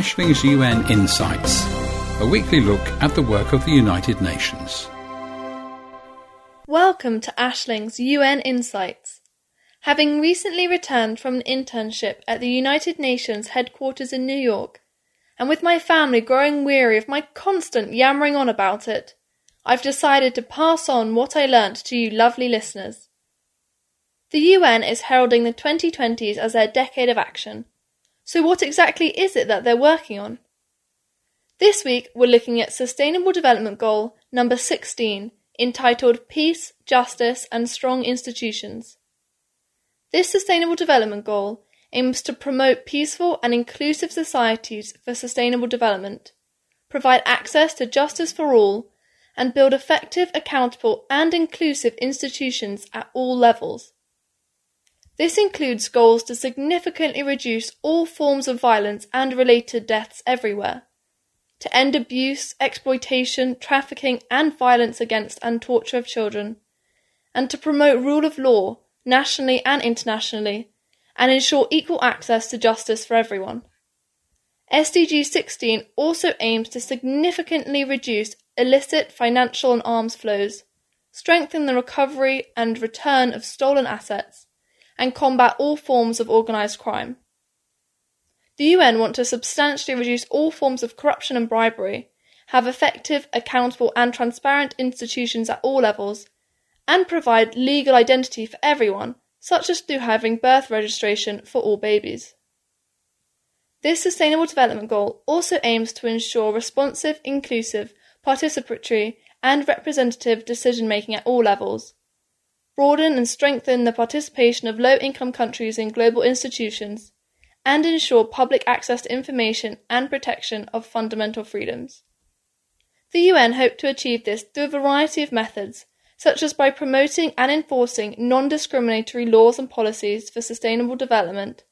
Ashling's UN Insights, a weekly look at the work of the United Nations. Welcome to Ashling's UN Insights. Having recently returned from an internship at the United Nations headquarters in New York, and with my family growing weary of my constant yammering on about it, I've decided to pass on what I learnt to you lovely listeners. The UN is heralding the 2020s as their decade of action. So, what exactly is it that they're working on? This week, we're looking at Sustainable Development Goal number 16, entitled Peace, Justice and Strong Institutions. This Sustainable Development Goal aims to promote peaceful and inclusive societies for sustainable development, provide access to justice for all, and build effective, accountable, and inclusive institutions at all levels. This includes goals to significantly reduce all forms of violence and related deaths everywhere, to end abuse, exploitation, trafficking, and violence against and torture of children, and to promote rule of law nationally and internationally, and ensure equal access to justice for everyone. SDG 16 also aims to significantly reduce illicit financial and arms flows, strengthen the recovery and return of stolen assets, and combat all forms of organised crime. The UN want to substantially reduce all forms of corruption and bribery, have effective, accountable, and transparent institutions at all levels, and provide legal identity for everyone, such as through having birth registration for all babies. This Sustainable Development Goal also aims to ensure responsive, inclusive, participatory, and representative decision making at all levels, broaden and strengthen the participation of low income countries in global institutions, and ensure public access to information and protection of fundamental freedoms. The UN hope to achieve this through a variety of methods, such as by promoting and enforcing non discriminatory laws and policies for sustainable development,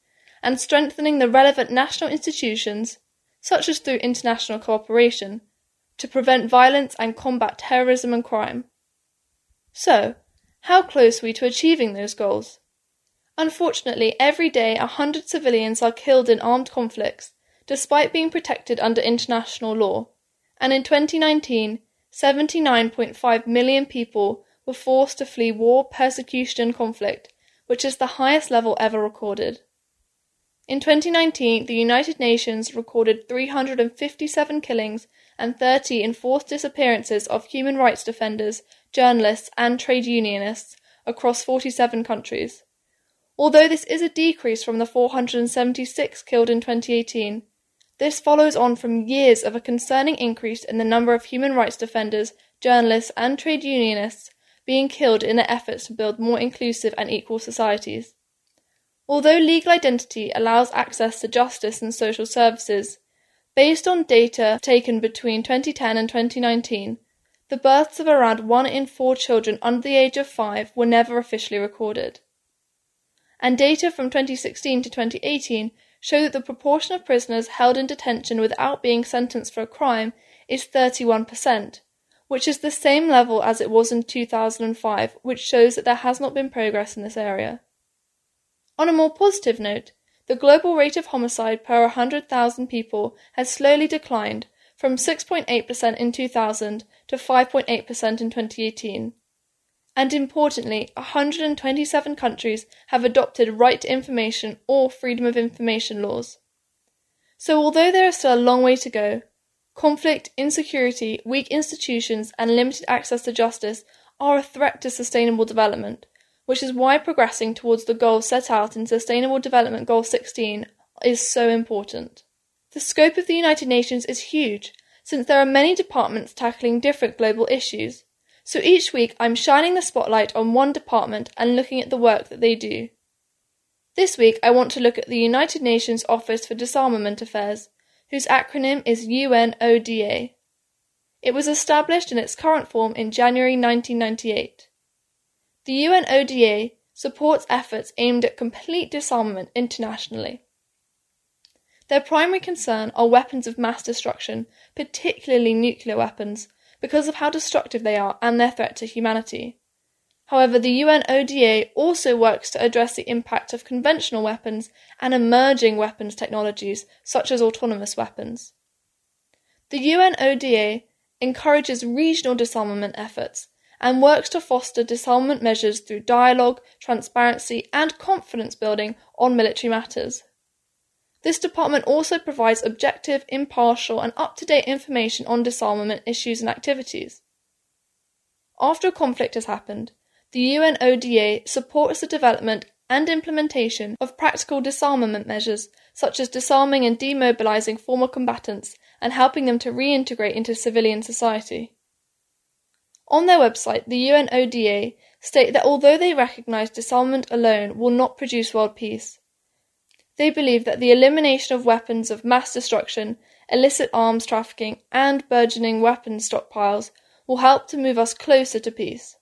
and strengthening the relevant national institutions, such as through international cooperation, to prevent violence and combat terrorism and crime. So, how close are we to achieving those goals? Unfortunately, every day a hundred civilians are killed in armed conflicts, despite being protected under international law, and in 2019, 79.5 million people were forced to flee war, persecution, and conflict, which is the highest level ever recorded. In 2019, the United Nations recorded 357 killings and 30 enforced disappearances of human rights defenders journalists, and trade unionists across 47 countries. Although this is a decrease from the 476 killed in 2018, this follows on from years of a concerning increase in the number of human rights defenders, journalists, and trade unionists being killed in their efforts to build more inclusive and equal societies. Although legal identity allows access to justice and social services, based on data taken between 2010 and 2019, the births of around one in four children under the age of five were never officially recorded. And data from 2016 to 2018 show that the proportion of prisoners held in detention without being sentenced for a crime is 31%, which is the same level as it was in 2005, which shows that there has not been progress in this area. On a more positive note, the global rate of homicide per 100,000 people has slowly declined from 6.8% in 2000 to 5.8% in 2018. And importantly, 127 countries have adopted right to information or freedom of information laws. So, although there is still a long way to go, conflict, insecurity, weak institutions, and limited access to justice are a threat to sustainable development, which is why progressing towards the goals set out in Sustainable Development Goal 16 is so important. The scope of the United Nations is huge, since there are many departments tackling different global issues. So each week I'm shining the spotlight on one department and looking at the work that they do. This week I want to look at the United Nations Office for Disarmament Affairs, whose acronym is UNODA. It was established in its current form in January 1998. The UNODA supports efforts aimed at complete disarmament internationally. Their primary concern are weapons of mass destruction, particularly nuclear weapons, because of how destructive they are and their threat to humanity. However, the UN ODA also works to address the impact of conventional weapons and emerging weapons technologies, such as autonomous weapons. The UN ODA encourages regional disarmament efforts and works to foster disarmament measures through dialogue, transparency, and confidence building on military matters. This department also provides objective, impartial, and up to date information on disarmament issues and activities. After a conflict has happened, the UNODA supports the development and implementation of practical disarmament measures such as disarming and demobilizing former combatants and helping them to reintegrate into civilian society. On their website, the UNODA state that although they recognize disarmament alone will not produce world peace, they believe that the elimination of weapons of mass destruction, illicit arms trafficking, and burgeoning weapons stockpiles will help to move us closer to peace.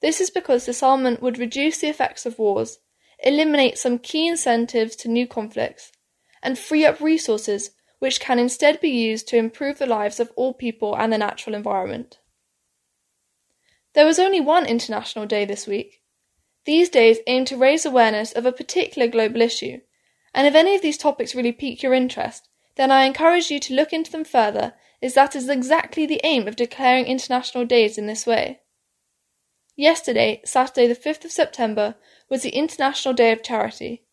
This is because disarmament would reduce the effects of wars, eliminate some key incentives to new conflicts, and free up resources which can instead be used to improve the lives of all people and the natural environment. There was only one International Day this week. These days aim to raise awareness of a particular global issue, and if any of these topics really pique your interest, then I encourage you to look into them further, as that is exactly the aim of declaring international days in this way. Yesterday, Saturday the 5th of September, was the International Day of Charity.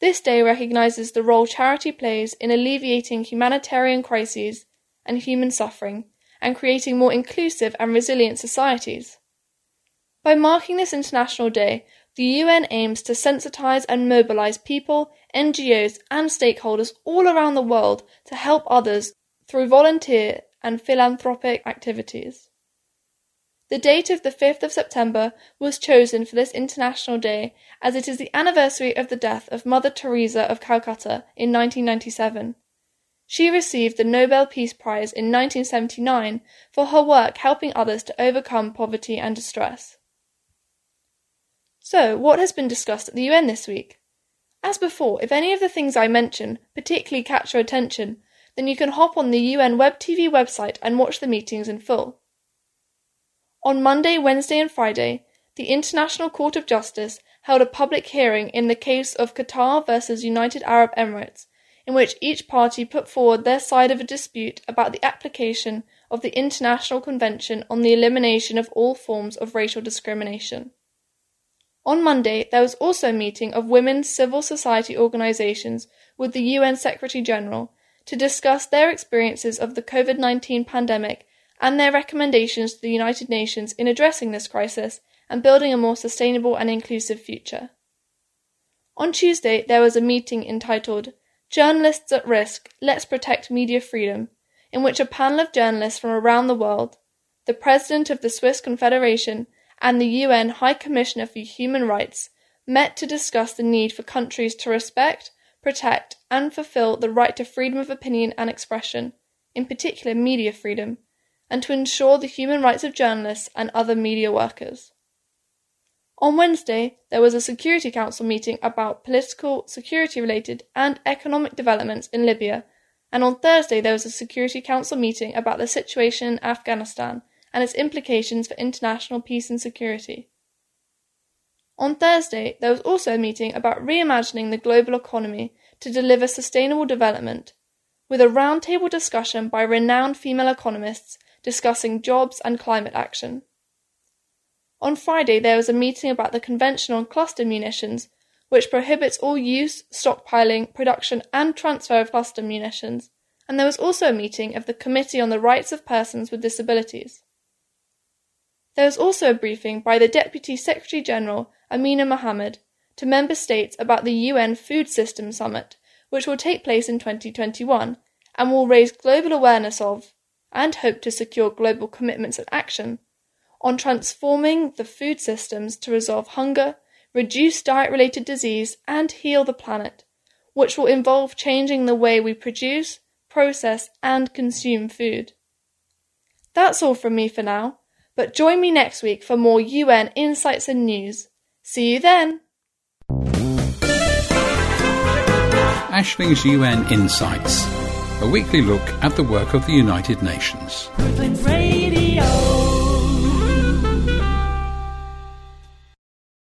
This day recognises the role charity plays in alleviating humanitarian crises and human suffering and creating more inclusive and resilient societies. By marking this International Day, the UN aims to sensitise and mobilise people, NGOs, and stakeholders all around the world to help others through volunteer and philanthropic activities. The date of the 5th of September was chosen for this International Day as it is the anniversary of the death of Mother Teresa of Calcutta in 1997. She received the Nobel Peace Prize in 1979 for her work helping others to overcome poverty and distress. So, what has been discussed at the UN this week? As before, if any of the things I mention particularly catch your attention, then you can hop on the UN Web TV website and watch the meetings in full. On Monday, Wednesday, and Friday, the International Court of Justice held a public hearing in the case of Qatar versus United Arab Emirates, in which each party put forward their side of a dispute about the application of the International Convention on the Elimination of All Forms of Racial Discrimination. On Monday, there was also a meeting of women's civil society organizations with the UN Secretary General to discuss their experiences of the COVID 19 pandemic and their recommendations to the United Nations in addressing this crisis and building a more sustainable and inclusive future. On Tuesday, there was a meeting entitled Journalists at Risk Let's Protect Media Freedom, in which a panel of journalists from around the world, the President of the Swiss Confederation, and the UN High Commissioner for Human Rights met to discuss the need for countries to respect, protect, and fulfill the right to freedom of opinion and expression, in particular media freedom, and to ensure the human rights of journalists and other media workers. On Wednesday, there was a Security Council meeting about political, security related, and economic developments in Libya, and on Thursday, there was a Security Council meeting about the situation in Afghanistan and its implications for international peace and security. On Thursday, there was also a meeting about reimagining the global economy to deliver sustainable development, with a roundtable discussion by renowned female economists discussing jobs and climate action. On Friday, there was a meeting about the Convention on Cluster Munitions, which prohibits all use, stockpiling, production, and transfer of cluster munitions, and there was also a meeting of the Committee on the Rights of Persons with Disabilities. There was also a briefing by the Deputy Secretary General Amina Mohammed to member states about the UN Food System Summit, which will take place in 2021 and will raise global awareness of and hope to secure global commitments and action on transforming the food systems to resolve hunger, reduce diet related disease, and heal the planet, which will involve changing the way we produce, process, and consume food. That's all from me for now, but join me next week for more UN insights and news. See you then! Ashling's UN Insights a weekly look at the work of the United Nations. Radio.